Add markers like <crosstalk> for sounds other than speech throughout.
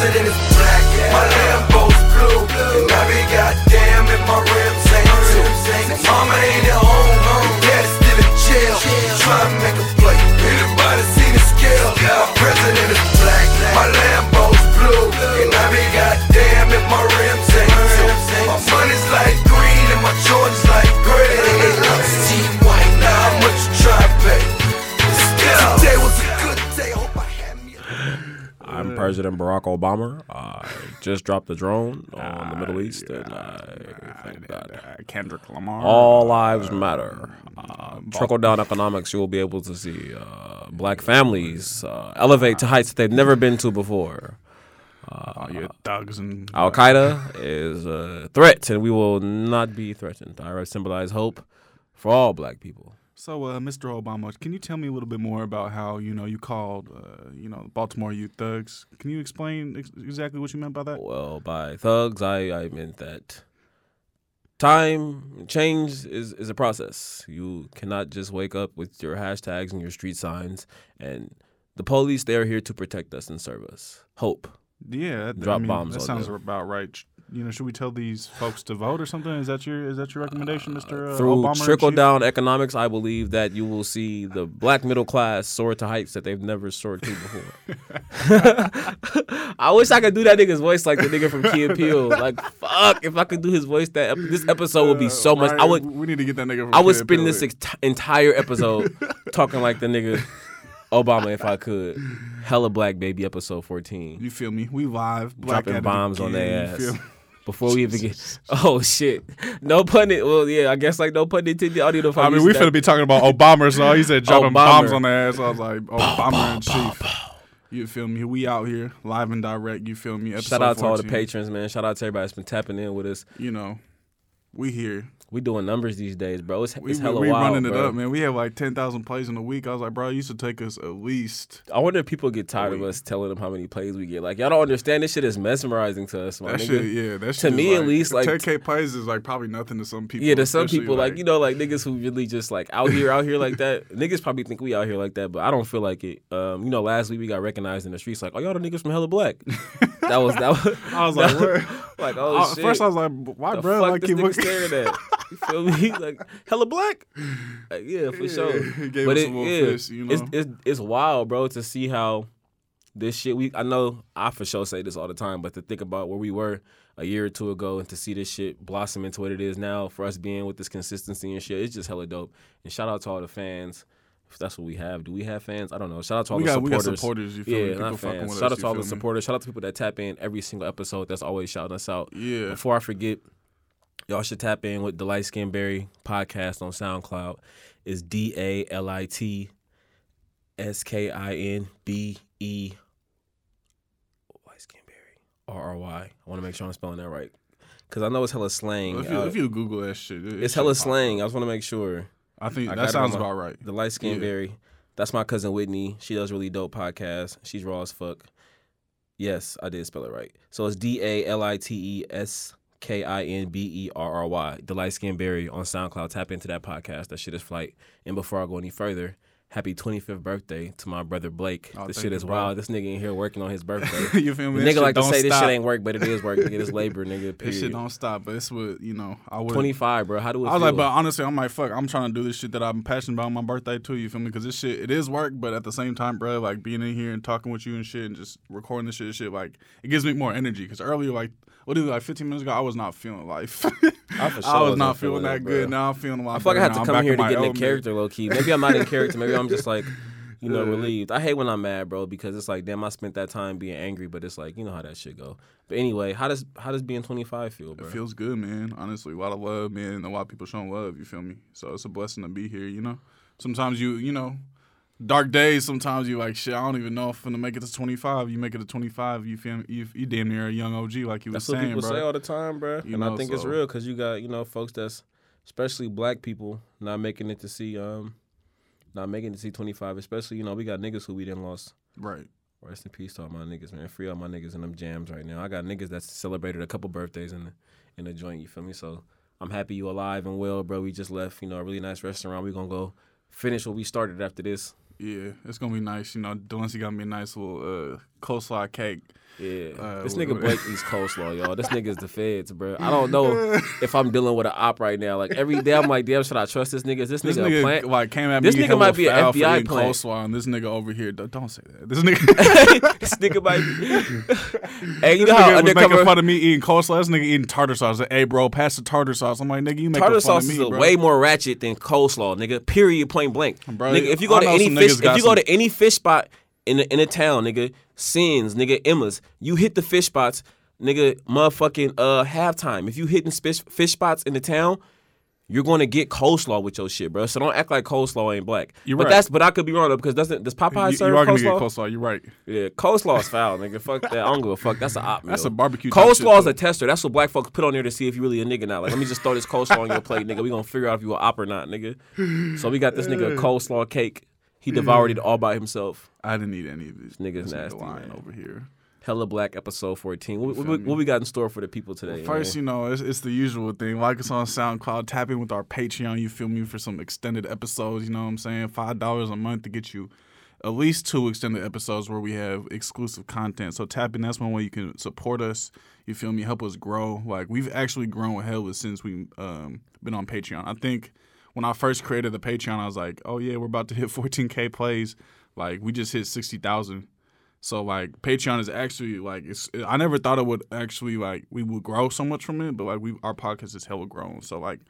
president is black, my Lambo's blue, and I be goddamn if my rims ain't too. Mama ain't at home, President Barack Obama. I just dropped the drone on the Middle East, and I thank God. Uh, Kendrick Lamar. All lives matter. Uh, trickle down economics, you will be able to see uh, black families uh, elevate to heights that they've never been to before. all your thugs and Al Qaeda is a threat, and we will not be threatened. I symbolize hope for all black people. So, uh, Mr. Obama, can you tell me a little bit more about how you know you called, uh, you know, Baltimore youth thugs? Can you explain ex- exactly what you meant by that? Well, by thugs, I, I meant that time change is, is a process. You cannot just wake up with your hashtags and your street signs. And the police, they are here to protect us and serve us. Hope. Yeah, that, Drop I mean, bombs That on sounds them. about right. You know, should we tell these folks to vote or something? Is that your is that your recommendation, Mr. Uh, Through Obama? trickle down economics, I believe that you will see the black middle class soar to heights that they've never soared to before. <laughs> I wish I could do that nigga's voice like the nigga from Key and Peele. <laughs> Like, fuck, if I could do his voice, that ep- this episode would be so much. I would We need to get that nigga. From I would Kid spend Peele. this ex- entire episode <laughs> talking like the nigga Obama if I could. Hella Black Baby episode 14. You feel me? We live. Black Dropping bombs on their you ass. Feel me? Before we even get. <laughs> Oh, shit. No pun it. Well, yeah, I guess like no pun intended. I don't know if I mean, we finna be talking about Obama, so he said dropping Obama. bombs on the ass. So I was like, Obama in chief. You feel me? We out here live and direct. You feel me? Episode Shout out to all the patrons, man. Shout out to everybody that's been tapping in with us. You know, we here. We doing numbers these days, bro. It's, We, it's we, hella we wild, running it bro. up, man. We have like ten thousand plays in a week. I was like, bro, it used to take us at least. I wonder if people get tired of us telling them how many plays we get. Like, y'all don't understand. This shit is mesmerizing to us, my That nigga. shit, yeah, that shit. is me, at least, like- 10k plays is like probably nothing to some people. Yeah, to some people, like, you know, like niggas who really just like out here, out here like that. <laughs> Niggas probably think we out here like that, but I don't feel like it. Um, you know, last week we got recognized in the streets, like, oh, y'all the niggas from Hella Black. <laughs> that was that was. I was like, <laughs> where? like, oh Uh, shit. First, I was like, why, bro? Like, keep looking. staring at? You feel me? <laughs> Like Hella Black. Like, yeah, for sure. <laughs> gave but us it, a yeah, fist, you know. it's, it's it's wild, bro, to see how this shit. We I know I for sure say this all the time, but to think about where we were a year or two ago and to see this shit blossom into what it is now for us being with this consistency and shit, it's just hella dope. And shout out to all the fans. If that's what we have, do we have fans? I don't know. Shout out to all we the got we got supporters. supporters. You feel me? Yeah, People not fucking fans. Shout us, out to all the me? supporters. Shout out to people that tap in every single episode. That's always shouting us out. Yeah. Before I forget, y'all should tap in with the Light Skin Berry podcast on SoundCloud. Is D A L I T S K I N B E Light Skin Berry R R Y. I want to make sure I'm spelling that right because I know it's hella slang. If you, Uh, if you Google that shit, it, it it's hella slang. I just want to make sure. I think I that sounds about right. The Light Skin Yeah. Berry. That's my cousin Whitney. She does really dope podcasts. She's raw as fuck. Yes, I did spell it right. So it's D A L I T E S K I N B E R R Y. The Light Skin Berry on SoundCloud. Tap into that podcast. That shit is flight. And before I go any further, happy 25th birthday to my brother Blake. Oh, this shit is wild. This nigga in here working on his birthday. <laughs> you feel me? The nigga like to say this shit ain't work, but it is work. Nigga, this labor, <laughs> nigga. This shit don't stop. But it's what you know. I would 25, bro. How do it I was feel? like, but honestly, I'm like, fuck. I'm trying to do this shit that I'm passionate about on my birthday too. You feel me? Because this shit, it is work, but at the same time, bro, like being in here and talking with you and shit, and just recording this shit, and shit, like it gives me more energy. Because earlier, like, what is it, like 15 minutes ago, I was not feeling life. <laughs> I sure I was wasn't feeling feeling that it, good. Now I'm feeling a lot. I feel like I had to come here to get in character, low key. Maybe I'm not in character. Maybe I'm just like, you know, <laughs> relieved. I hate when I'm mad, bro, because it's like, damn, I spent that time being angry, but it's like, you know how that shit go. But anyway, how does how does being 25 feel, bro? It feels good, man. Honestly, a lot of love, man. and A lot of people showing love. You feel me? So it's a blessing to be here. You know, sometimes you, you know, dark days. Sometimes you like shit. I don't even know if I'm gonna make it to 25. You make it to 25. You feel me? You, you damn near a young OG, like you was That's what saying, people bro. say all the time, bro. You and I know, think it's real because you got you know folks that's especially black people not making it to see um not making it to see 25. Especially you know we got niggas who we didn't lost. right. Rest in peace to all my niggas, man. Free all my niggas in them jams right now. I got niggas that celebrated a couple birthdays in the in the joint. You feel me? So I'm happy you alive and well, bro. We just left, you know, a really nice restaurant. We gonna go finish what we started after this. Yeah, it's gonna be nice. You know, Delancey got me a nice little uh, coleslaw cake. Yeah, Uh, this nigga <laughs> Blake eats coleslaw, y'all. This nigga's the feds, bro. I don't know <laughs> if I'm dealing with an op right now. Like every day, I'm like, damn, should I trust this nigga? Is this, This nigga, a plant? like came at This me. nigga might be a foul for FBI plant. Coleslaw, and this nigga over here. Don't, say that. This <laughs> nigga. this nigga might be. hey, you know This how nigga was making fun of me eating coleslaw. This nigga eating tartar sauce. Like, hey, bro, pass the tartar sauce. I'm like, nigga, you making tartar fun sauce of me, is bro. way more ratchet than coleslaw, nigga. Period. Plain blank, Bro, nigga. If you go I to any fish, if you go some- to any fish spot in a, in a town, nigga, Sins, nigga, Emma's, you hit the fish spots, nigga, motherfucking uh halftime. If you hitting fish fish spots in the town. You're going to get coleslaw with your shit, bro. So don't act like coleslaw ain't black. You're but right. that's but I could be wrong though because doesn't does Popeye You, serve you are gonna coleslaw? get coleslaw. You're right. Yeah, coleslaw is foul, nigga. Fuck that. I don't give a fuck. That's a op meal. That's a barbecue type Coleslaw is shit, a tester. That's what black folks put on there to see if you really a nigga now. Like, let me just throw this coleslaw on your plate, nigga. We gonna figure out if you a op or not, nigga. So we got this nigga coleslaw cake. He devoured it all by himself. I didn't eat any of these. nigga's This nasty, lying man. over here. Hella Black episode 14. What, what, feel what, we got in store for the people today? First, man? you know, it's, it's the usual thing. Like us on SoundCloud, tap in with our Patreon. You feel me for some extended episodes. You know what I'm saying? Five dollars a month to get you at least two extended episodes where we have exclusive content. So tap in. That's one way you can support us. You feel me? Help us grow. Like we've actually grown hell since we um been on Patreon. I think when I first created the Patreon, I was like, oh yeah, we're about to hit 14k plays. Like we just hit 60,000. So like Patreon is actually like it's I never thought it would actually like we would grow so much from it, but like we our podcast is hella grown. So like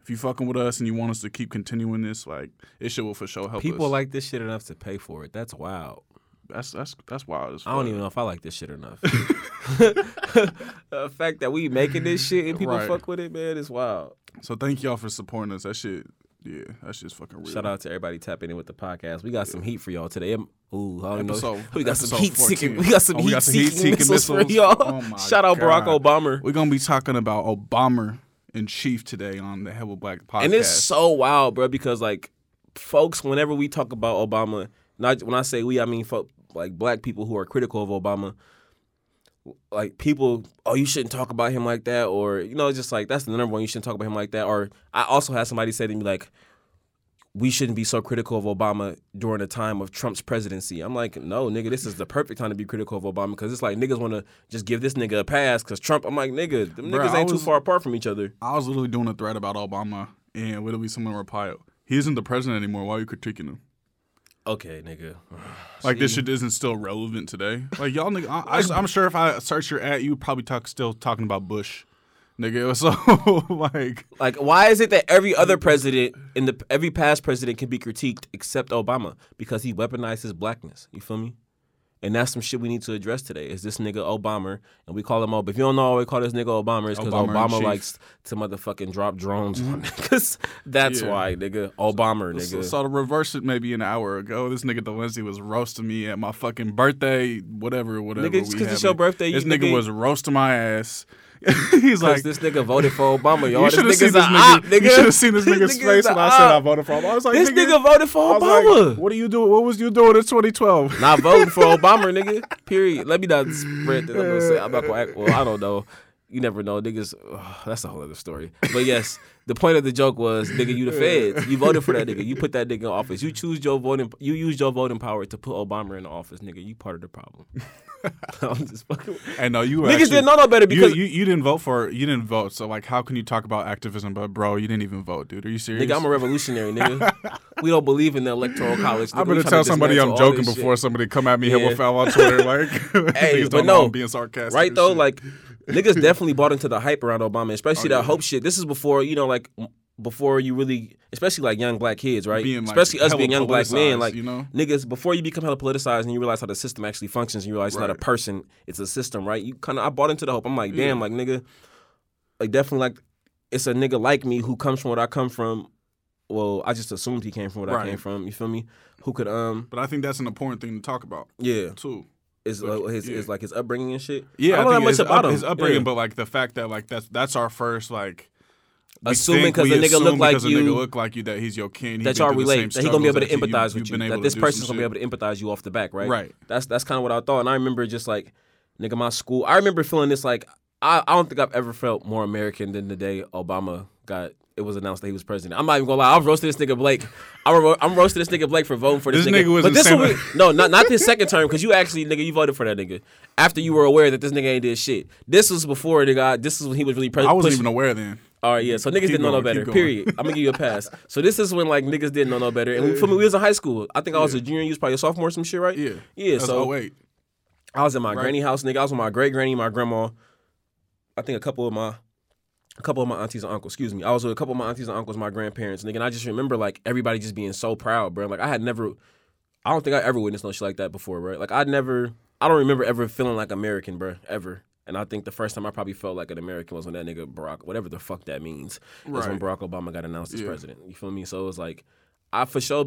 if you fucking with us and you want us to keep continuing this, like it should will for sure help people us. like this shit enough to pay for it. That's wild. That's that's that's wild. As I don't even know if I like this shit enough. <laughs> <laughs> the fact that we making this shit and people Right. fuck with it, man, is wild. So thank y'all for supporting us. That shit, yeah, that shit's fucking real. Shout out to everybody tapping in with the podcast. We got some heat for y'all today. Ooh, I don't know. <laughs> We got some episode heat seeking. 14. We got some Oh, heat got some seeking heat-seeking missiles, for y'all. Oh Shout out Barack Obama. We're gonna be talking about Obama in chief today on the Hella Black podcast. And it's so wild, bro, because like folks, whenever we talk about Obama, not when I say we, I mean folk, like black people who are critical of Obama. Like people, oh, you shouldn't talk about him like that, or you know, it's just like that's the number one. You shouldn't talk about him like that. Or I also had somebody say to me like, we shouldn't be so critical of Obama during the time of Trump's presidency. I'm like, no, nigga, this is the perfect time to be critical of Obama because it's like niggas want to just give this nigga a pass because Trump. I'm like, nigga, them Bruh, niggas ain't too far apart from each other. I was literally doing a thread about Obama, and literally someone replied, "He isn't the president anymore. Why are you critiquing him? Okay, nigga. <sighs> Like this shit isn't still relevant today. Like y'all, nigga, I, I, am sure if I search your ad, you probably talk still talking about Bush, nigga. <laughs> So like, Like, why is it that every other president in the every past president can be critiqued except Obama because he weaponized his blackness? You feel me? And that's some shit we need to address today. Is this nigga Obama? And we call him Ob. If you don't know why we call this nigga Obama, it's because Obama Obama likes to motherfucking drop drones on mm-hmm. niggas. <laughs> That's Yeah. why, nigga. Obama, nigga. so, so to reverse it, maybe an hour ago, this nigga Delancey was roasting me at my fucking birthday, whatever, whatever. Nigga, just we 'cause it's your birthday, this you nigga nigga- was roasting my ass. <laughs> He's like, this nigga voted for Obama, <laughs> y'all. you This should have seen this nigga. op, nigga. You should have seen this nigga's face when I said I voted for Obama. I was like, This nigga voted for was like, Obama. what are you doing? What was you doing in 2012? <laughs> Not voting for Obama, nigga. Period. Let me not spread that. I'm gonna say I'm not gonna act. Well, I don't know. You never know, niggas. ugh, that's a whole other story. But yes, the point of the joke was, nigga, you the feds. You voted for that nigga. You put that nigga in office. You choose your voting. You use your voting power to put Obama in the office, nigga. You part of the problem. <laughs> I'm just fucking. And no, you Niggas actually- didn't know no better You, because you you didn't vote for you didn't vote. So like, how can you talk about activism? But bro, you didn't even vote, dude. Are you serious? nigga, I'm a revolutionary, nigga. <laughs> we don't believe in the electoral college. Nigga. I'm gonna tell somebody I'm joking before shit. somebody come at me Yeah. with foul on Twitter. Like, <laughs> Hey, but don't know no, I'm being sarcastic. Right though, shit. like niggas definitely bought into the hype around Obama, especially Oh, that yeah. hope shit. This is before you know, like before you really, especially like young black kids, right? Being, like, especially us being young black men, like you know? niggas. Before you become hella politicized and you realize how the system actually functions, and you realize it's not a person, it's a system, right? You kind of I bought into the hope. I'm like, damn, Yeah. like nigga, like definitely like it's a nigga like me who comes from what I come from. Well, I just assumed he came from what I came from. You feel me? Who could um But I think that's an important thing to talk about yeah too. is Like, uh, his yeah. is like his upbringing and shit. Yeah, I don't know that much about up- him. his upbringing, Yeah. but like the fact that like that's that's our first like. We Assuming think 'cause we the nigga look like because the you- nigga look like you that he's your kin. that y'all through the same relate, that he gonna be able to struggles that you- empathize with you. That this person's gonna be able to empathize you off the back, right? Right. That's that's kind of what I thought, and I remember just like, nigga, my school. I remember feeling this like I, I don't think I've ever felt more American than the day Obama got it was announced that he was president. I'm not even gonna lie. I was roasting this nigga Blake. I'm, ro- I'm roasting this nigga Blake for voting for this, This nigga. nigga was but this one, <laughs> no, not not this second term because you actually nigga you voted for that nigga after you were aware that this nigga ain't did shit. This was before the guy. This is when he was really president. I wasn't even aware then. All right, yeah. So niggas Keep didn't know no going, better. keep going. Period. I'm gonna give you a pass. So this is when like niggas didn't know no better, and for me, we was in high school. I think I was a junior. You was probably a sophomore, some shit, right? Yeah. yeah. That's so 08. I was in my granny house, nigga. I was with my great granny, my grandma. I think a couple of my, a couple of my aunties and uncles. Excuse me. I was with a couple of my aunties and uncles, my grandparents, nigga. And I just remember like everybody just being so proud, bro. Like I had never, I don't think I ever witnessed no shit like that before, right? Like I'd never, I don't remember ever feeling like American, bro, ever. And I think the first time I probably felt like an American was when that nigga Barack, whatever the fuck that means, was when Barack Obama got announced as Yeah. president. You feel me? So it was like, I for sure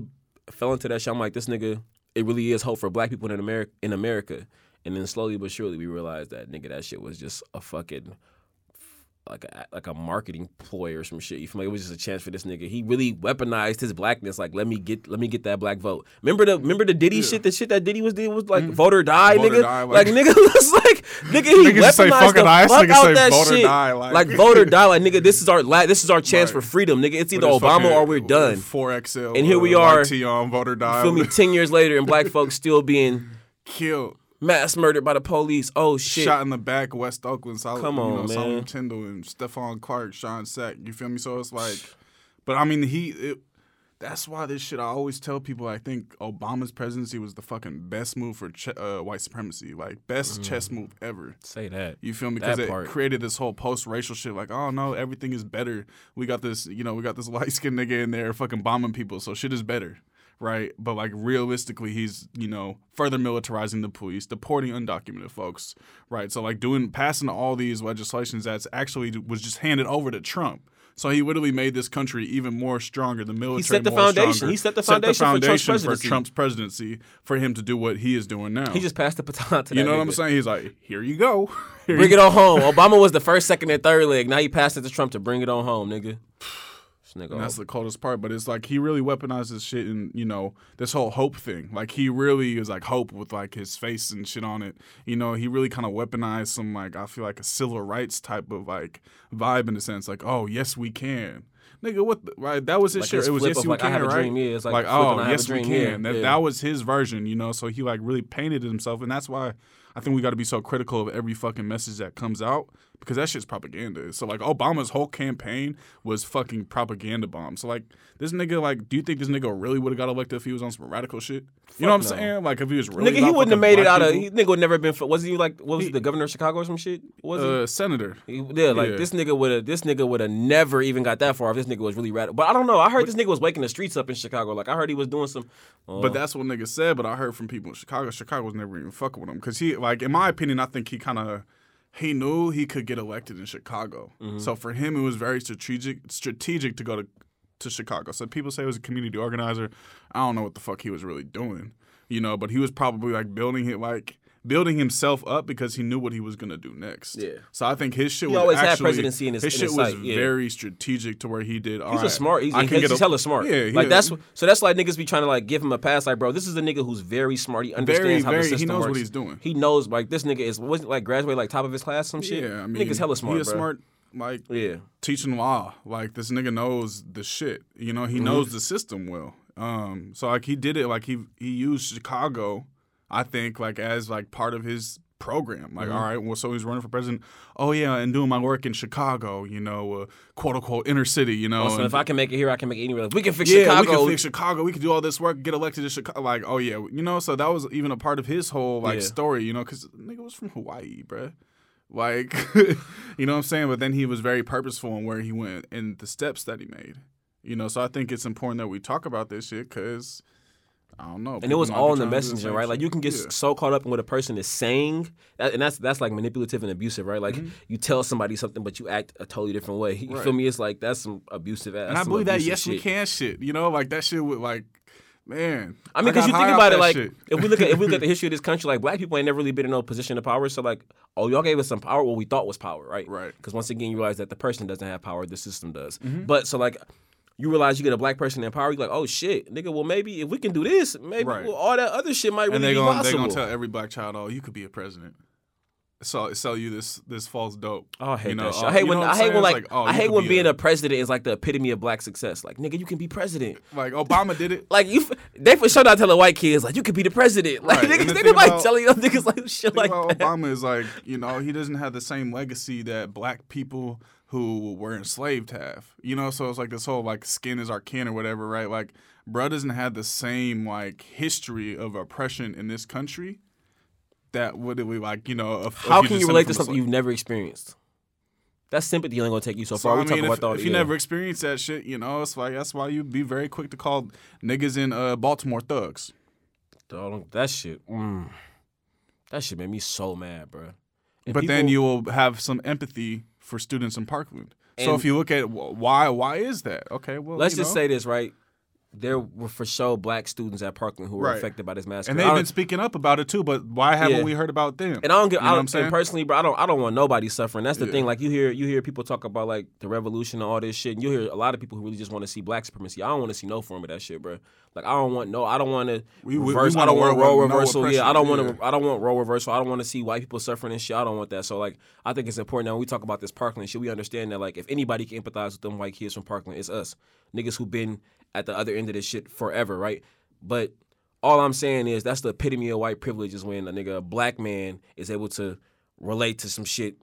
fell into that shit. I'm like, this nigga, it really is hope for black people in America. In America, and then slowly but surely we realized that nigga, that shit was just a fucking like a like a marketing ploy or some shit. You feel me? It was just a chance for this nigga. He really weaponized his blackness. Like, let me get let me get that black vote. Remember the remember the Diddy shit? The shit that Diddy was doing was like vote or die, Mm-hmm. Vote or nigga. die, like, like- nigga <laughs> was like nigga he Niggas say weaponized fuck the die, fuck niggas out say that vote or shit. die, like- vote or die. Like nigga, this is our la- this is our chance Right. for freedom, nigga. It's either Obama fucking- or we're done. Four XL. And here we uh, are, tee on voter die. Feel me? <laughs> Ten years later, and black folks still being Killed. Mass murdered by the police. Oh shit. Shot in the back, West Oakland. Solid, Come you on, know, man. Solomon Tyndall and Stephon Clark, Sean Sack. You feel me? So it's like, but I mean, he. It, that's why this shit. I always tell people. I think Obama's presidency was the fucking best move for ch- uh, white supremacy. Like best chess move ever. Say that. You feel me? Because it part. created this whole post-racial shit. Like, oh no, everything is better. We got this, you know, we got this <laughs> light-skinned nigga in there fucking bombing people, so shit is better, right? But like realistically, he's you know further militarizing the police, deporting undocumented folks, right? So like doing passing all these legislations that's actually was just handed over to Trump. So he literally made this country even more stronger. The military set the more foundation. stronger. He set the foundation for Trump's foundation presidency. Trump's presidency for him to do what he is doing now. He just passed the baton to you know what I'm saying? He's like, here you go. <laughs> Here Bring you it on home. Obama was the first, second, and third leg. Now he passed it to Trump to bring it on home, nigga. This nigga. And that's the coldest part. But it's like he really weaponizes shit and you know this whole hope thing. Like he really is like hope with like his face and shit on it. You know he really kind of weaponized some like I feel like a civil rights type of like vibe in a sense. Like oh yes we can. Nigga, what? The, right, that was his Like shit. his It was yes you like, I can, have a right? dream, yeah, it's like like oh I have a yes we can. yeah, That yeah. that was his version, you know. So he like really painted himself, and that's why I think we got to be so critical of every fucking message that comes out because that shit's propaganda. So like Obama's whole campaign was fucking propaganda bomb. So like this nigga, like, do you think this nigga really would have got elected if he was on some radical shit? you know what I'm saying? Like if he was really nigga, he wouldn't have made it out of. He, nigga would never been. Wasn't he like? What was he, the governor of Chicago or some shit? Was he? uh, senator. He- Yeah, like Yeah. this nigga would have this nigga would have never even got that far if this nigga was really radical. But I don't know. I heard this nigga was waking the streets up in Chicago. Like I heard he was doing some. uh, But that's what nigga said. But I heard from people in Chicago. Chicago was never even fucking with him because he, like, in my opinion, I think he kind of he knew he could get elected in Chicago. Mm-hmm. So for him, it was very strategic strategic to go to to Chicago. So people say he was a community organizer. I don't know what the fuck he was really doing, you know. But he was probably like building it like. Building himself up because he knew what he was gonna do next. Yeah. So I think his shit He was always had actually, presidency in his- his in shit his was yeah. very strategic to where he did. All He's a smart. He's, I can he's get a, hella smart. Yeah, like he- that's so that's like niggas be trying to like give him a pass. Like, bro, this is a nigga who's very smart. He understands how very- the he system knows what he's doing. He knows like this nigga is wasn't like graduate like top of his class some shit. Yeah, I mean, niggas hella smart. He bro. smart like Yeah. teaching law. Like this nigga knows the shit. You know, he Mm-hmm. knows the system well. Um, so like he did it like he he used Chicago, I think, like as like part of his program. Like, Mm-hmm. all right, well, so he's running for president. Oh yeah, and doing my work in Chicago. You know, uh, quote unquote inner city. You know, So and- if I can make it here, I can make it anywhere. If we can fix yeah, Chicago. we can fix Chicago. We can do all this work, get elected to Chicago. Like, oh yeah, you know. So that was even a part of his whole like Yeah. story, you know, because nigga was from Hawaii, bruh. Like, <laughs> you know what I'm saying? But then he was very purposeful in where he went and the steps that he made. You know, so I think it's important that we talk about this shit because I don't know. and it was all in the messenger, right? Like you can get Yeah. so caught up in what a person is saying, that, and that's that's like manipulative and abusive, right? Like you tell somebody something, but you act a totally different way. You Mm-hmm. Right. feel me? It's like that's some abusive ass. and I believe that yes we can shit. You know, like that shit would like, man. I mean, because you think about it, like shit. if we look at if we look at the <laughs> history of this country, like black people ain't never really been in no position of power. So like, oh, y'all gave us some power, what we thought was power, right? Right. Mm-hmm. Because once again, you realize that the person doesn't have power, the system does. But so like. You realize you get a black person in power, you're like, oh shit, nigga. Well, maybe if we can do this, maybe Right. well, all that other shit might really and they be gonna they possible. gonna tell every black child, oh, you could be a president. sell, sell you this this false dope. Oh, I hate You know, that shit. uh, I hate when I hate when like, like, oh, I hate when be being a- a president is like the epitome of black success. Like nigga, you can be president. Like Obama did it. <laughs> Like you, f- they for sure not telling white kids like you could be the president. Like Right, niggas, they about- telling young niggas like shit like that. Obama is like, you know, he doesn't have the same legacy that black people who were enslaved have. You know, so it's like this whole like skin is our kin or whatever, right? Like, bruh doesn't have the same like history of oppression in this country that would we like, you know, of, How of can you relate to something you've never experienced? That sympathy ain't gonna take you so So far. I we talking mean, about if, thought. if you yeah. never experienced that shit, you know, it's like that's why you'd be very quick to call niggas in uh, Baltimore thugs. Dog, that shit, mm, that shit made me so mad, bro. And but then you will have some empathy for students in Parkland. so if you look at why, why is that? Okay, well, let's you just say this right. There were for sure black students at Parkland who were Right. affected by this massacre. and they've been speaking up about it too. But why haven't Yeah. we heard about them? And I don't get. You know I what don't, I'm saying? Personally, bro, I don't. I don't want nobody suffering. That's the Yeah. thing. Like you hear, you hear people talk about like the revolution and all this shit, and you hear a lot of people who really just want to see black supremacy. I don't want to see no form of that shit, bro. Like I don't want no. I don't want to We- we- we reverse. I don't want role no reversal. yeah, I don't want to. I don't want role reversal. I don't want to see white people suffering and shit. I don't want that. So like, I think it's important that when we talk about this Parkland shit, we understand that like if anybody can empathize with them white kids from Parkland, it's us niggas who've been at the other end of this shit forever, right? But all I'm saying is that's the epitome of white privilege is when a nigga, a black man, is able to relate to some shit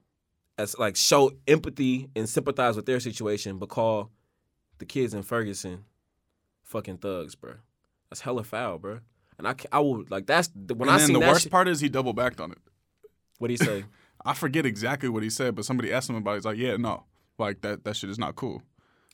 as like show empathy and sympathize with their situation, but call the kids in Ferguson fucking thugs, bro. That's hella foul, bro. And I, I will like that's the, when and I seen the worst shit, part is he double backed on it. what do you say? <laughs> I forget exactly what he said, but somebody asked him about. it. He's like, "Yeah, no, like that. That shit is not cool."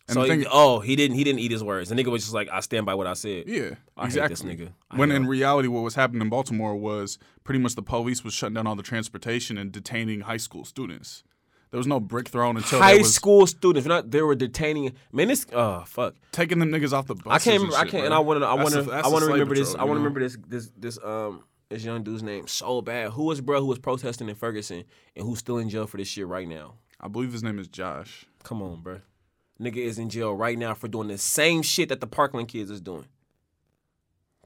And so thing, he, oh, he didn't he didn't eat his words. The nigga was just like, I stand by what I said. yeah, I exactly. this nigga. I When in reality, what was happening in Baltimore was pretty much the police was shutting down all the transportation and detaining high school students. There was no brick thrown until high was school students, not they were detaining. Man, this oh fuck. taking them niggas off the bus. I can't remember. I can't, and I want to. I want to. I want to remember this. I want to remember this. This. This. Um. This young dude's name so bad. Who was bro? Who was protesting in Ferguson and who's still in jail for this shit right now? I believe his name is Josh. Come on, bro. Nigga is in jail right now for doing the same shit that the Parkland kids is doing.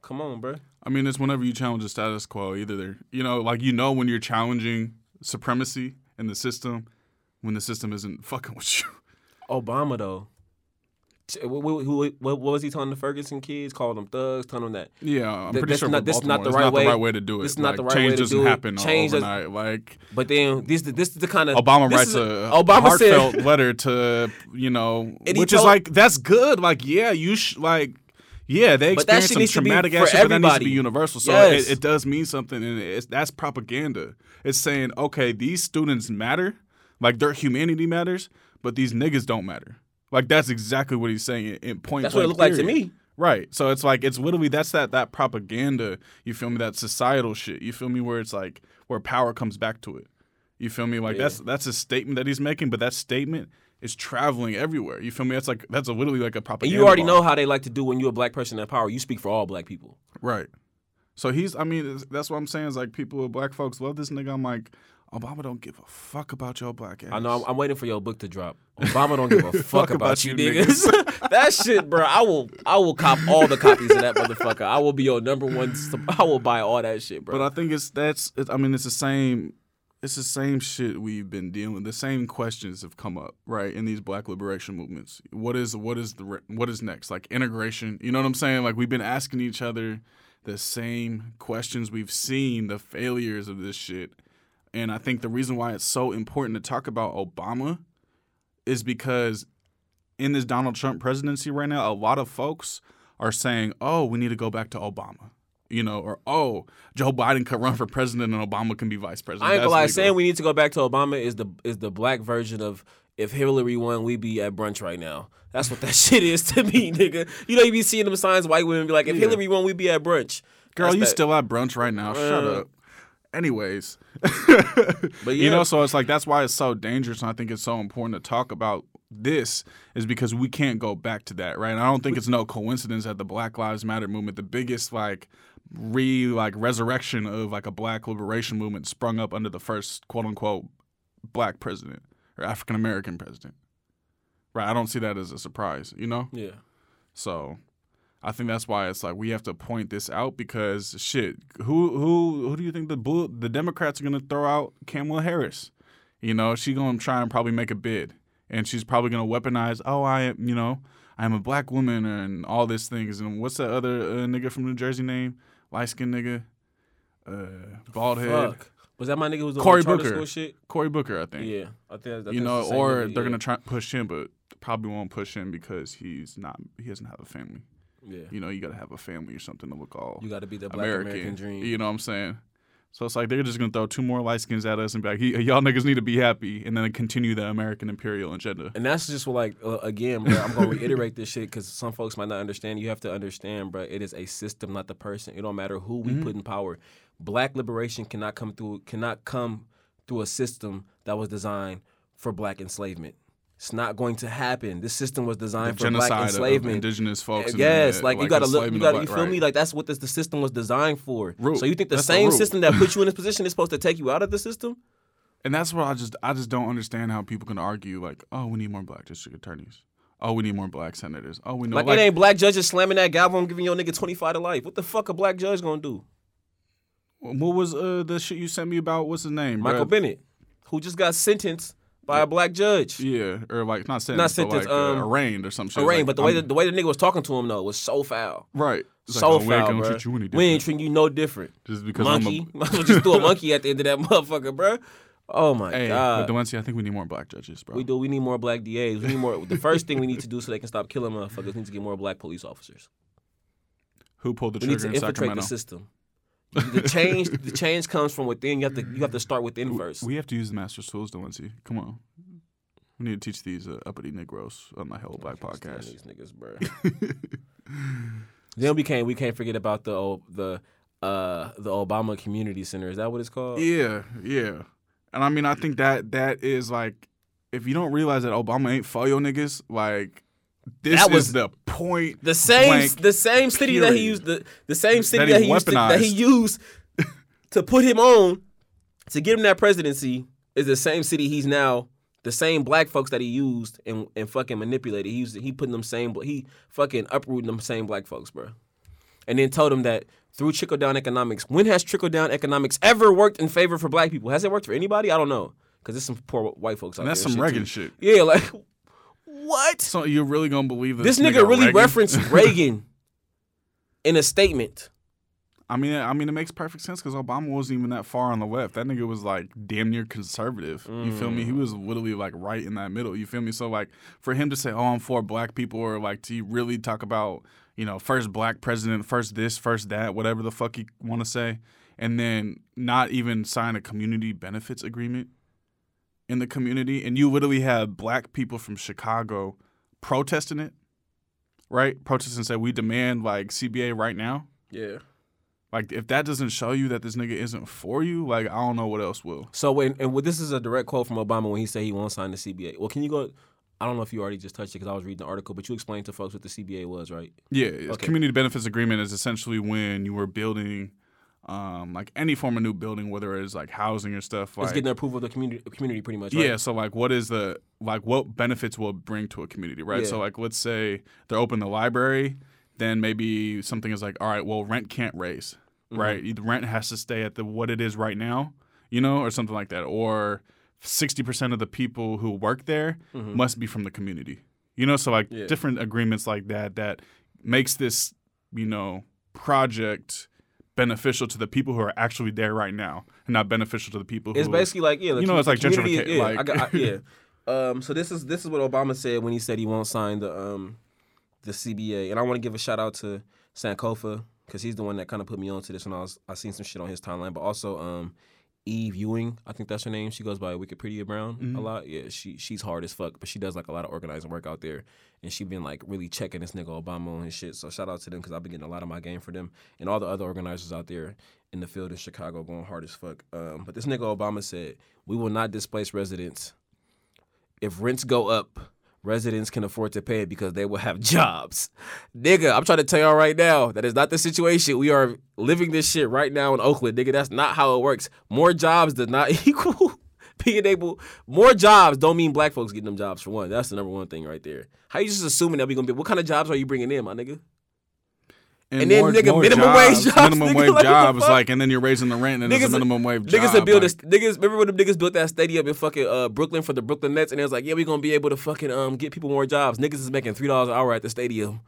Come on, bro. I mean, it's whenever you challenge the status quo, either they're, you know, like you know when you're challenging supremacy in the system, when the system isn't fucking <laughs> with you. Obama though. What, what, what, was he telling the Ferguson kids? Calling them thugs, telling them that Yeah, I'm Th- pretty that's sure not- this is not the right not way- the right way to do it. this is not Like, the right way to do it. doesn't do it. happen Change does- overnight. Like But then this this is the kind of Obama writes is a Obama heartfelt said letter to you know, <laughs> which is like that's good. Like yeah, you sh- like. Yeah, they experience some traumatic ass shit, but that needs to be universal. So Yes. it, it does mean something, and it's, that's propaganda. It's saying, okay, these students matter, like their humanity matters, but these niggas don't matter. Like that's exactly what he's saying in- in point. that's what it looked like to me. Right. So it's like it's literally that's that that propaganda, you feel me, that societal shit. You feel me where it's like where power comes back to it. You feel me? Like Yeah. that's that's a statement that he's making, but that statement is traveling everywhere. You feel me? That's like that's a, literally like a propaganda. And you already bomb. know how they like to do when you're a black person in power. You speak for all black people. Right. So he's I mean, that's what I'm saying is like people with black folks love this nigga. I'm like, Obama don't give a fuck about your black ass. I know. I'm, I'm waiting for your book to drop. Obama don't give a <laughs> fuck, Fuck about, about you, you niggas. <laughs> that shit, bro. I will. I will cop all the copies of that motherfucker. I will be your number one. I will buy all that shit, bro. But I think it's that's. It, I mean, it's the same. It's the same shit we've been dealing. with. The same questions have come up, right, in these Black liberation movements. What is what is the what is next? Like integration. You know what I'm saying? Like we've been asking each other the same questions. We've seen the failures of this shit, and I think the reason why it's so important to talk about Obama is because in this Donald Trump presidency right now, a lot of folks are saying, "Oh, we need to go back to Obama." You know, or oh, Joe Biden could run for president and Obama can be vice president. I ain't gonna lie. Saying we need to go back to Obama is the is the black version of if Hillary won, we'd be at brunch right now. That's what that <laughs> shit is to me, nigga. You know, you be seeing them signs, white women be like, if Yeah. Hillary won, we'd be at brunch. Girl, That's you that- still at brunch right now. Shut Uh, up. Anyways, <laughs> But yeah, you know, so it's like that's why it's so dangerous, and I think it's so important to talk about this is because we can't go back to that, right? And I don't think it's no coincidence that the Black Lives Matter movement, the biggest like re like resurrection of like a Black liberation movement, sprung up under the first quote unquote Black president or African American president, right? I don't see that as a surprise, you know. yeah. So I think that's why it's like we have to point this out because shit, who who who do you think the bull, the Democrats are gonna throw out Kamala Harris? You know, she gonna try and probably make a bid, and she's probably gonna weaponize. Oh, I am, you know, I am a black woman and all these things. And what's that other uh, nigga from New Jersey name? Light skinned nigga, uh, bald head, Fuck. Was that my nigga who was the Booker. school shit? Cory Booker, I think. Yeah, I think. I think you know, the or they're gonna try and push him, but probably won't push him because he's not. He doesn't have a family. Yeah, You know, you gotta have a family or something to look all you got to be the black American. American, dream. You know what I'm saying? So it's like they're just gonna throw two more light skins at us and be like, "Y'all niggas need to be happy," and then continue the American imperial agenda. And that's just what, like, uh, again, bro, I'm to reiterate this shit because some folks might not understand. You have to understand, bro, it is a system, not the person. It don't matter who we Mm-hmm. put in power. Black liberation cannot come through, cannot come through a system that was designed for black enslavement. It's not going to happen. This system was The designed for black enslavement. indigenous folks. and Yes, the- like, you gotta look, you gotta, you feel me? Like that's what this, the system was designed for. Root. So you think the That's same system that put <laughs> you in this position is supposed to take you out of the system? And that's where I just I just don't understand how people can argue like, oh, we need more black district attorneys. Oh, we need more black senators. Oh, we know Like, like, it ain't black judges slamming that gavel and giving your nigga 25 to life. What the fuck a black judge gonna do? what was uh, the shit you sent me about? What's his name? Michael bruh? Bennett, who just got sentenced by a black judge. Yeah, or like not sentenced, Not but like sentenced, uh, um, arraigned or some shit. Arraigned, Like, but the way I'm- that the way the nigga was talking to him though was so foul. right, It's so like, oh, we ain't foul, gonna bro. treat We ain't treating you no different. just because Monkey, I'm a might as well just throw a <laughs> monkey at the end of that <laughs> motherfucker, bro. Oh my Hey, god. but Delancey, I think we need more black judges, bro. we do. We need more black DAs. We need more. the first thing we need to do so they can stop killing motherfuckers. We need to get more black police officers. Who pulled the We need trigger to in infiltrate the Sacramento? system. The change, the change comes from within. You have to, you have to start within first. We have to use the master's tools, Delancey. Come on. We need to teach these uh, uppity Negroes on the Hella Black podcast. These niggas, bro. <laughs> then we can't we can't forget about the o- the uh the Obama Community Center. Is that what it's called? Yeah, yeah. And I mean, I think that that is like, if you don't realize that Obama ain't for your niggas, like, this That is was the point. The same the same city that he used the the same city That that he he, used to, that he used <laughs> to put him on to get him that presidency is the same city he's now the same black folks that he used and, and fucking manipulated. He used he put them same he fucking uprooting them same black folks, bro. And then told them that through trickle down economics, when has trickle down economics ever worked in favor for black people? Has it worked for anybody? I don't know. Cause there's some poor white folks out And that's there. some and Reagan shit. Yeah, like what? So you're really gonna believe that This nigga really Reagan- referenced <laughs> Reagan in a statement. I mean, I mean, it makes perfect sense because Obama wasn't even that far on the left. That nigga was like damn near conservative. You feel me? He mm. was literally like right in that middle. You feel me? So like for him to say, "Oh, I'm for black people," or like to really talk about, you know, first black president, first this, first that, whatever the fuck you want to say, and then not even sign a community benefits agreement in the community, and you literally have black people from Chicago protesting it, right? Protesting and say, "We demand like CBA right now." Yeah. Like if that doesn't show you that this nigga isn't for you, like I don't know what else will. So when and what- this is a direct quote from Obama when he said he won't sign the CBA. Well, can you go? I don't know if you already just touched it because I was reading the article, but you explained to folks what the CBA was, right? Yeah, Okay. community benefits agreement is essentially when you were building, um, like any form of new building, whether it's like housing or stuff. Like it's getting the approval of the community, community pretty much. yeah, so like what is the like what benefits will it bring to a community, right? So like let's say they're open the library, then maybe something is like, all right, well rent can't raise, Mm-hmm. right? The rent has to stay at the what it is right now, you know, or something like that, or. 60% of the people who work there must be from the community. You know, so like Mm-hmm. Yeah. different agreements like that that makes this, you know, project beneficial to the people who are actually there right now and not beneficial to the people It's basically like yeah, You know, it's like the community is- gentrifica- Yeah, like- I got, I, yeah. <laughs> Um, so this is this is what Obama said when he said he won't sign the um the CBA, and I want to give a shout out to Sankofa because he's the one that kind of put me onto this when I was I seen some shit on his timeline, but also um Eve Ewing, I think that's her name. She goes by Wikipedia Brown Mm-hmm. a lot. Yeah, she she's hard as fuck, but she does like a lot of organizing work out there, and she's been like really checking this nigga Obama on his shit. So shout out to them because I've been getting a lot of my game for them and all the other organizers out there in the field in Chicago going hard as fuck. Um, but this nigga Obama said we will not displace residents if rents go up. Residents can afford to pay it because they will have <laughs> jobs. Nigga, I'm trying to tell y'all right now that is not the situation. We are living this shit right now in Oakland. Nigga, that's not how it works. More jobs does not <laughs> equal being able. More jobs don't mean black folks getting them jobs for one. That's the number one thing right there. How you just assuming that we gonna be? What kind of jobs are you bringing in, my nigga? And, And then, more- nigga, more minimum wage jobs, minimum wage like, jobs, like, and then you're raising the rent, and it's a minimum wage Niggas job. build like, a, niggas. Remember when the niggas built that stadium in fucking uh, Brooklyn for the Brooklyn Nets, and it was like, yeah, we gonna be able to fucking um get people more jobs. Niggas is making three dollars an hour at the stadium,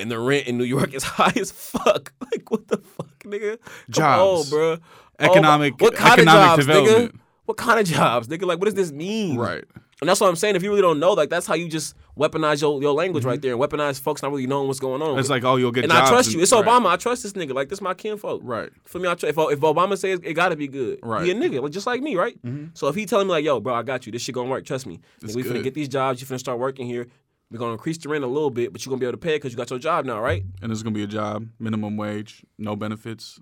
and the rent in New York <laughs> is high as fuck. <laughs> Like what the fuck, nigga? Come Jobs. on, bro. Economic- what kind economic of jobs, development. nigga? What kind of jobs, nigga? Like what does this mean? right. And that's what I'm saying. If you really don't know, like that's how you just weaponize your, your language right there and weaponize folks not really knowing what's going on. Mm-hmm. It's like, oh, you'll get it. and I trust you. It's right. Obama. I trust this nigga. Like this my kinfolk. Right. For me, I tr- if, if Obama says it gotta be good, Right. He a nigga, like, just like me, right? So if he telling me like, yo, bro, I got you. This shit gonna work. Trust me. Nigga, we finna good. get these jobs. You finna start working here. We're gonna increase the rent a little bit, but you're gonna be able to pay because you got your job now, right? And it's gonna be a job, minimum wage, no benefits,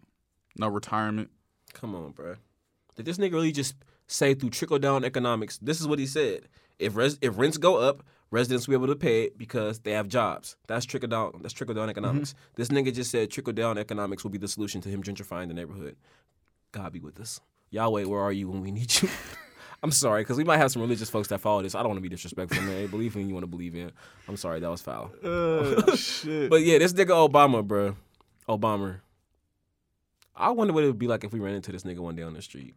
no retirement. Come on, bro. Did this nigga really just say through trickle down economics? This is what he said. If res- if rents go up, residents will be able to pay it because they have jobs. That's trickle down. That's trickle down mm-hmm. economics. This nigga just said trickle down economics will be the solution to him gentrifying the neighborhood. God be with us. Yahweh, where are you when we need you? <laughs> I'm sorry, because we might have some religious folks that follow this. I don't want to be disrespectful, man. <laughs> Believe in you want to believe in. I'm sorry, that was foul. shit. <laughs> But yeah, this nigga Obama, bro. Obama. I wonder what it would be like if we ran into this nigga one day on the street.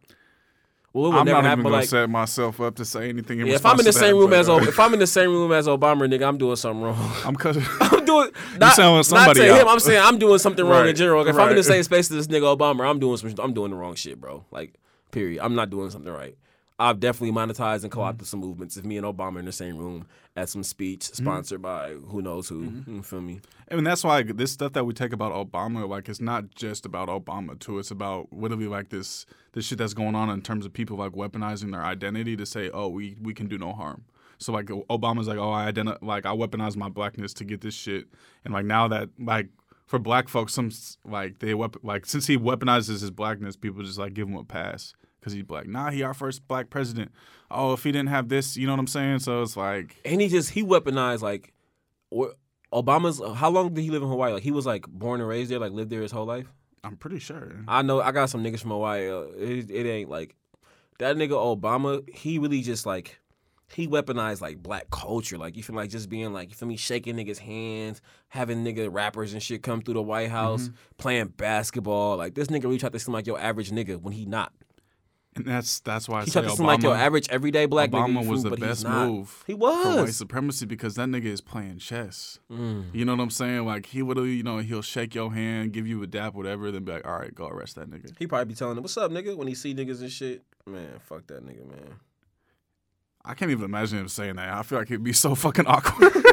Well, it would I'm never not happen. even gonna like, set myself up to say anything. In yeah, if I'm in the same that, room as O- if I'm in the same room as Obama, nigga, I'm doing something wrong. <laughs> I'm cutting. <laughs> I'm doing not, selling not to him. I'm saying I'm doing something wrong in Right, general. If I'm in the same space as this nigga Obama, I'm doing some. I'm doing the wrong shit, bro. Like, period. I'm not doing something right. I've definitely monetized and co-opted mm. some movements. If me and Obama are in the same room at some speech mm-hmm. sponsored by who knows who, mm-hmm. you feel me? I mean, that's why this stuff that we take about Obama, like, it's not just about Obama too. It's about literally like this this shit that's going on in terms of people like weaponizing their identity to say, oh, we we can do no harm. So like Obama's like, oh, I identi- like I weaponize my blackness to get this shit, and like now that like for black folks, some like they wep- like since he weaponizes his blackness, people just like give him a pass because he's black. Nah, he our first black president. Oh, if he didn't have this, you know what I'm saying? So it's like and he just he weaponized like Obama's. How long did he live in Hawaii? Like he was like born and raised there, like lived there his whole life. I'm pretty sure. I know I got some niggas from Hawaii. Uh, it, it ain't like that nigga Obama. He really just like he weaponized like black culture. Like you feel like just being like you feel me shaking niggas hands, having nigga rappers and shit come through the White House, Mm-hmm. playing basketball. Like this nigga really tried to seem like your average nigga when he not. And that's that's why I He say to Obama, like your average everyday black. Obama was the best move. He was for white supremacy because that nigga is playing chess. Mm. You know what I'm saying? Like he would, you know, he'll shake your hand, give you a dap, whatever, then be like, all right, go arrest that nigga. He probably be telling him, "What's up, nigga?" When he see niggas and shit. Man, fuck that nigga, man. I can't even imagine him saying that. I feel like it'd be so fucking <laughs> awkward. <laughs>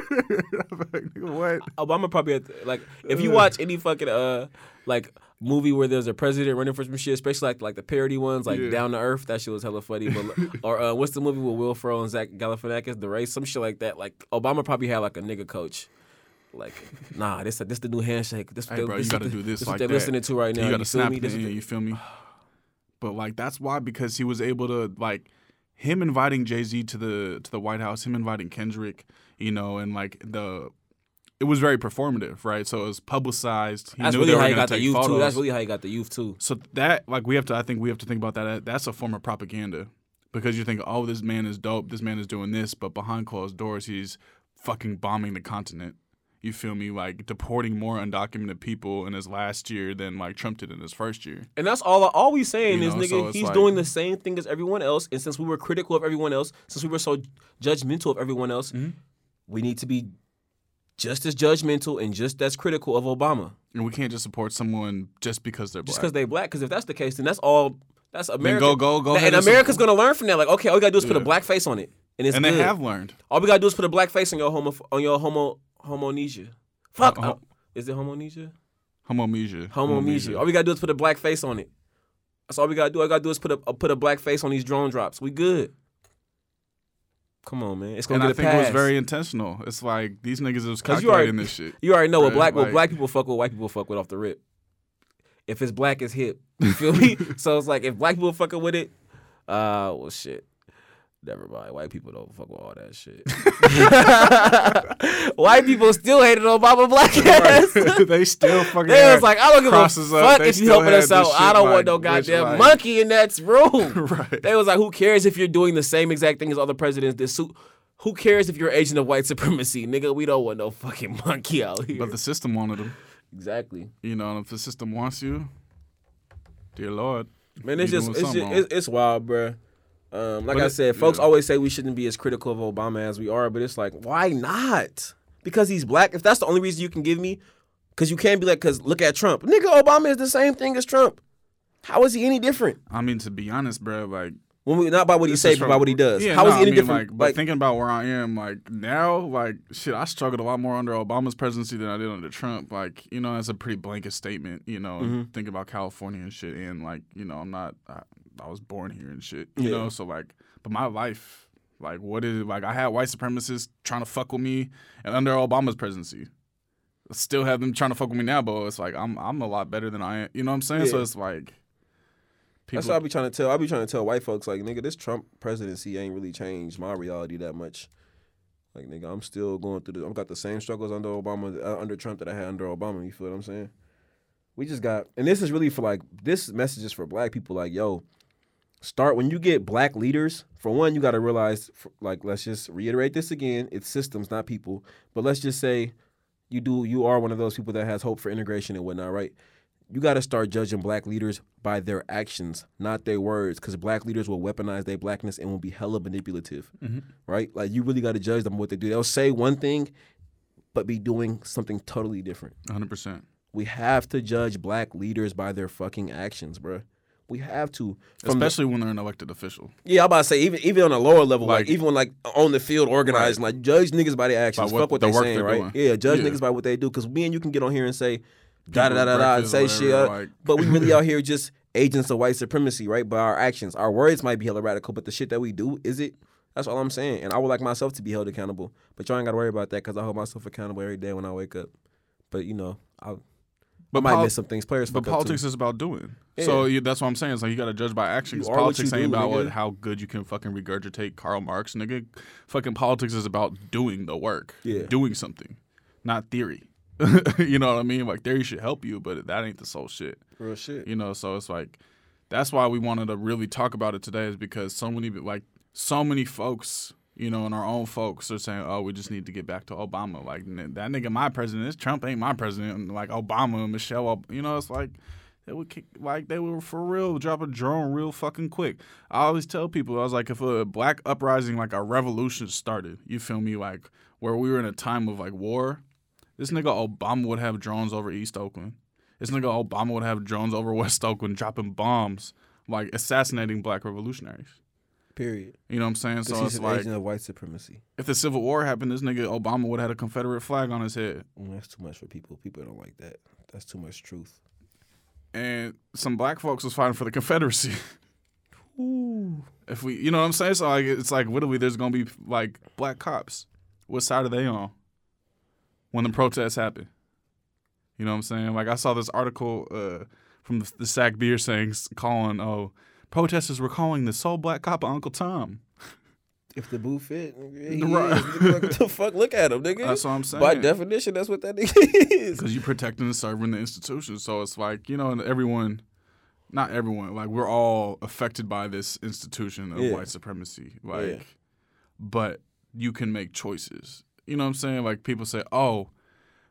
Like, what? Obama probably had to, like if you watch any fucking uh like movie where there's a president running for some shit, especially like like the parody ones, like Yeah. Down to Earth, that shit was hella funny. But <laughs> or uh, what's the movie with Will Ferrell and Zach Galifianakis, The Race, some shit like that. Like Obama probably had like a nigga coach. Like, nah, this this the new handshake. This, Hey, they- bro, you this is gotta the- do this is like what they're that. listening to right now. you gotta feel snap me? This the- you feel me? <sighs> But like that's why because he was able to like him inviting Jay Z to the to the White House, him inviting Kendrick, you know, and like the it was very performative, right? So it was publicized. He That's really how he got the youth too. That's really how he got the youth too. So that like we have to I think we have to think about that that's a form of propaganda because you think oh this man is dope this man is doing this but behind closed doors he's fucking bombing the continent you feel me like deporting more undocumented people in his last year than like Trump did in his first year And that's all. All we saying You is, know, nigga, so he's like- doing the same thing as everyone else. And since we were critical of everyone else, since we were so judgmental of everyone else, Mm-hmm. we need to be just as judgmental and just as critical of Obama. and we can't just support someone just because they're Just because they're black. Because if that's the case, then that's all. That's America. go- go- go ahead And America's gonna learn from that. Like, okay, all we gotta do is put a black face on it, and it's and good. they have learned All we gotta do is put a black face on your homo on your homo homonesia. Fuck. Uh, is it homonesia? homomesia Homonesia. All we gotta do is put a black face on it. That's all we gotta do. All we gotta do is put a put a black face on these drone drops. We good. Come on, man. It's gonna and I get a think it was very intentional it's like these niggas was 'Cause you already- this shit You already know what Right, black what black people fuck with, white people fuck with off the rip. If it's black, it's hip. You feel me? <laughs> so it's like if black people fucking with it, uh, well, shit. Never mind. White people don't fuck with all that shit. <laughs> White people still hated Obama black ass. <laughs> they <laughs> still fucking They was like, I don't give a fuck if you helping us out. I don't want no goddamn like- monkey in that room. right They was like, who cares if you're doing the same exact thing as other presidents? This suit. Who cares if you're agent of white supremacy, nigga? We don't want no fucking monkey out here. but the system wanted them Exactly. You know, and if the system wants you, dear Lord. Man, it's just it's just, it's, it's wild, bruh. Um, like But I it- said, folks yeah. always say we shouldn't be as critical of Obama as we are, but it's like, why not? Because he's black. If that's the only reason you can give me, because you can't be like, because look at Trump, nigga. Obama is the same thing as Trump. How is he any different? I mean, to be honest, bro, like When we not by what he says, but by what he does. Yeah, How is no, he any I mean, different? Like, but thinking about where I am, like now, like shit, I struggled a lot more under Obama's presidency than I did under Trump. Like, you know, that's a pretty blanket statement. You know, Mm-hmm. thinking about California and shit, and like, you know, I'm not, I, I was born here and shit. Yeah. You know, so like, but my life, like, what is like? I had white supremacists trying to fuck with me, and under Obama's presidency. I Still have them trying to fuck with me now, but it's like I'm I'm a lot better than I am. You know what I'm saying? So it's like That's what I be trying to tell. I be trying to tell white folks like, nigga, this Trump presidency ain't really changed my reality that much. Like, nigga, I'm still going through the. I've got the same struggles under Obama, uh, under Trump that I had under Obama. You feel what I'm saying? We just got, and this is really for like this message is for black people. Like, yo, start when you get black leaders. For one, you got to realize, like, let's just reiterate this again. It's systems, not people. But let's just say you do, you are one of those people that has hope for integration and whatnot, right? you got to start judging black leaders by their actions, not their words, because black leaders will weaponize their blackness and will be hella manipulative, mm-hmm. right? Like you really got to judge them what they do. They'll say one thing, but be doing something totally different. 100. percent We have to judge black leaders by their fucking actions, bruh. We have to, From the- Especially when they're an elected official. yeah, I'm about to say even even on a lower level, like, Like- even when like on the field organizing, like judge niggas by their actions. what- Fuck what the they work saying, they're right? doing. Yeah, judge Yeah. niggas by what they do. Because me and you can get on here and say da da da da da and say whatever, shit, like- but we really out <laughs> here just agents of white supremacy, right? By our actions, our words might be hella radical, but the shit that we do is it. That's all I'm saying. And I would like myself to be held accountable, but y'all ain't got to worry about that because I hold myself accountable every day when I wake up. But you know, I, But I might poli- miss some things. Players, But politics is about doing. So you, that's what I'm saying. It's like you got to judge by actions. You Politics ain't do, about what, how good you can fucking regurgitate Karl Marx, nigga. Fucking politics is about doing the work. Yeah. Doing something, not theory. <laughs> you know what I mean? Like theory should help you, but that ain't the sole shit. real shit. You know, so it's like that's why we wanted to really talk about it today is because so many like so many folks, you know, and our own folks are saying, "Oh, we just need to get back to Obama." Like that nigga, my president. This Trump ain't my president. And, like Obama and Michelle, you know, it's like they would kick, like they were for real drop a drone real fucking quick. I always tell people, I was like, if a black uprising, like a revolution started, you feel me, like where we were in a time of like war, this nigga Obama would have drones over East Oakland. This nigga Obama would have drones over West Oakland dropping bombs, like assassinating black revolutionaries. Period. You know what I'm saying? So he's it's an like agent of white supremacy. if the Civil War happened, this nigga Obama would have had a Confederate flag on his head. Mm, that's too much for people. People don't like that. That's too much truth. And some black folks was fighting for the Confederacy. <laughs> Ooh. If we, you know what I'm saying? So like, it's like literally, there's gonna be like black cops. What side are they on when the protests happen? You know what I'm saying? Like I saw this article uh, from the, the Sac Bee saying, calling, oh, protesters were calling the sole black cop Uncle Tom. If the boo fit, he <laughs> Right. is. The fuck? Look at him, nigga. That's what I'm saying. By definition, that's what that nigga <laughs> is. because you're protecting and serving the institution. So it's like you know, and everyone, not everyone, like we're all affected by this institution of Yeah. white supremacy. Like, Yeah. but you can make choices. You know what I'm saying? Like people say, oh,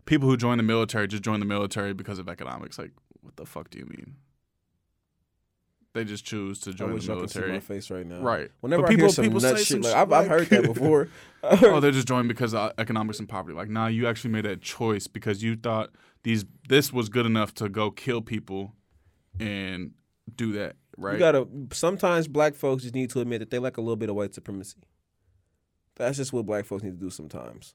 people who join the military just join the military because of economics. Like, what the fuck do you mean? They just choose to I join wish the y'all could see my military. face right now. Right. Whenever But I people- hear some people nut say shit, some like shit I've, I've heard that <laughs> before. Oh, they're just joined because of economics and poverty. Like, nah, you actually made that choice because you thought these this was good enough to go kill people and do that, right? You gotta. Sometimes black folks just need to admit that they like a little bit of white supremacy. That's just what black folks need to do sometimes.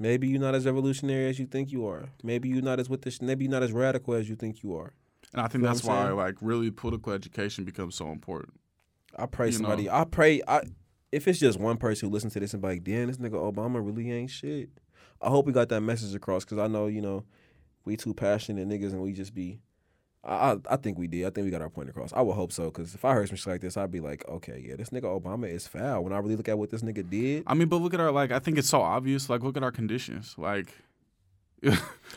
Maybe you're not as revolutionary as you think you are. Maybe you're not as with this. Maybe you're not as radical as you think you are. And I think know that's why like really political education becomes so important. I pray You somebody. know. I pray. I if it's just one person who listens to this and be like, "Damn, this nigga Obama really ain't shit." I hope we got that message across because I know you know we too passionate niggas and we just be. I, I think we did. I think we got our point across. I would hope so because if I heard some shit like this, I'd be like, okay, yeah, this nigga Obama is foul. When I really look at what this nigga did, I mean, but look at our like I think it's so obvious. Like look at our conditions. Like <laughs>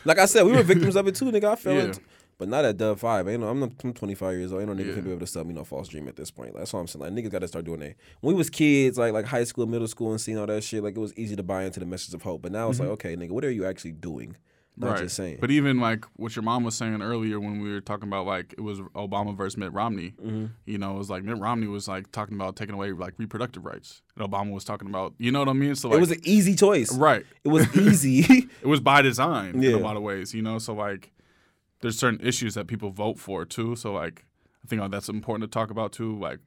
like I said, we were victims of it too, nigga. I feel Yeah. it, but not at Dub Five. Ain't no, I'm not. I'm 25 years old. Ain't no nigga Yeah. can be able to sell me no false dream at this point. That's what I'm saying. Like niggas got to start doing that. When we was kids, like like high school, middle school, and seeing all that shit, like it was easy to buy into the message of hope. But now it's Mm-hmm. like, okay, nigga, what are you actually doing? Not just saying. But even like what your mom was saying earlier when we were talking about like it was Obama versus Mitt Romney. Mm-hmm. You know, it was like Mitt Romney was like talking about taking away like reproductive rights, and Obama was talking about you know what I mean. So like, it was an easy choice. right. It was <laughs> easy. It was by design in a lot of ways. You know, so like there's certain issues that people vote for too. So like I think uh, that's important to talk about too. Like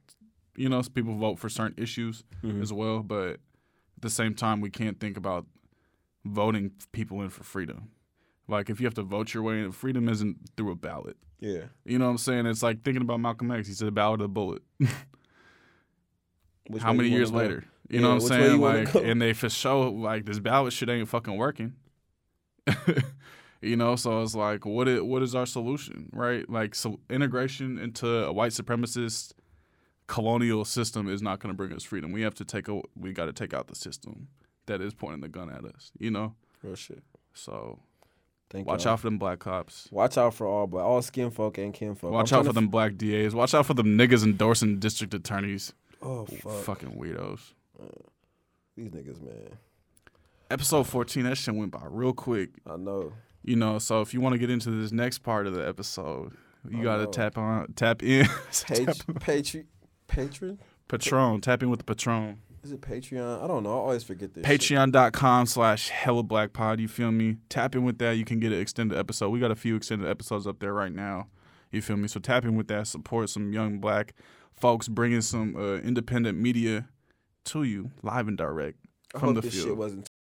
you know, people vote for certain issues Mm-hmm. as well, but at the same time, we can't think about voting people in for freedom. Like if you have to vote your way in, freedom isn't through a ballot. yeah. You know what I'm saying? It's like thinking about Malcolm X. He said, "Ballot of the bullet." Which <laughs> How many years go? later? You Yeah, know what I'm saying? Like, and they for sure like this ballot shit ain't fucking working. <laughs> you know, so it's like, what is what is our solution, right? Like, so integration into a white supremacist colonial system is not going to bring us freedom. We have to take a we got to take out the system that is pointing the gun at us. You know, Real shit. so Thank watch y'all. out for them black cops. Watch out for all black, all skin folk and kin folk. Watch I'm out for them black DAs. Watch out for them niggas endorsing district attorneys. Oh fuck. Fucking weirdos. Uh, these niggas, man. Episode 14, that shit went by real quick. I know. You know, so if you want to get into this next part of the episode, you Oh, gotta no. tap on, tap in, <laughs> Page, Patreon. Patron? Patron, tap in with the Patron. Is it Patreon? I don't know. I always forget this. Patreon.com slash hella black pod, you feel me? Tap in with that. You can get an extended episode. We got a few extended episodes up there right now. You feel me? So tap in with that. Support some young black folks bringing some uh, independent media to you live and direct I from hope the this field. shit wasn't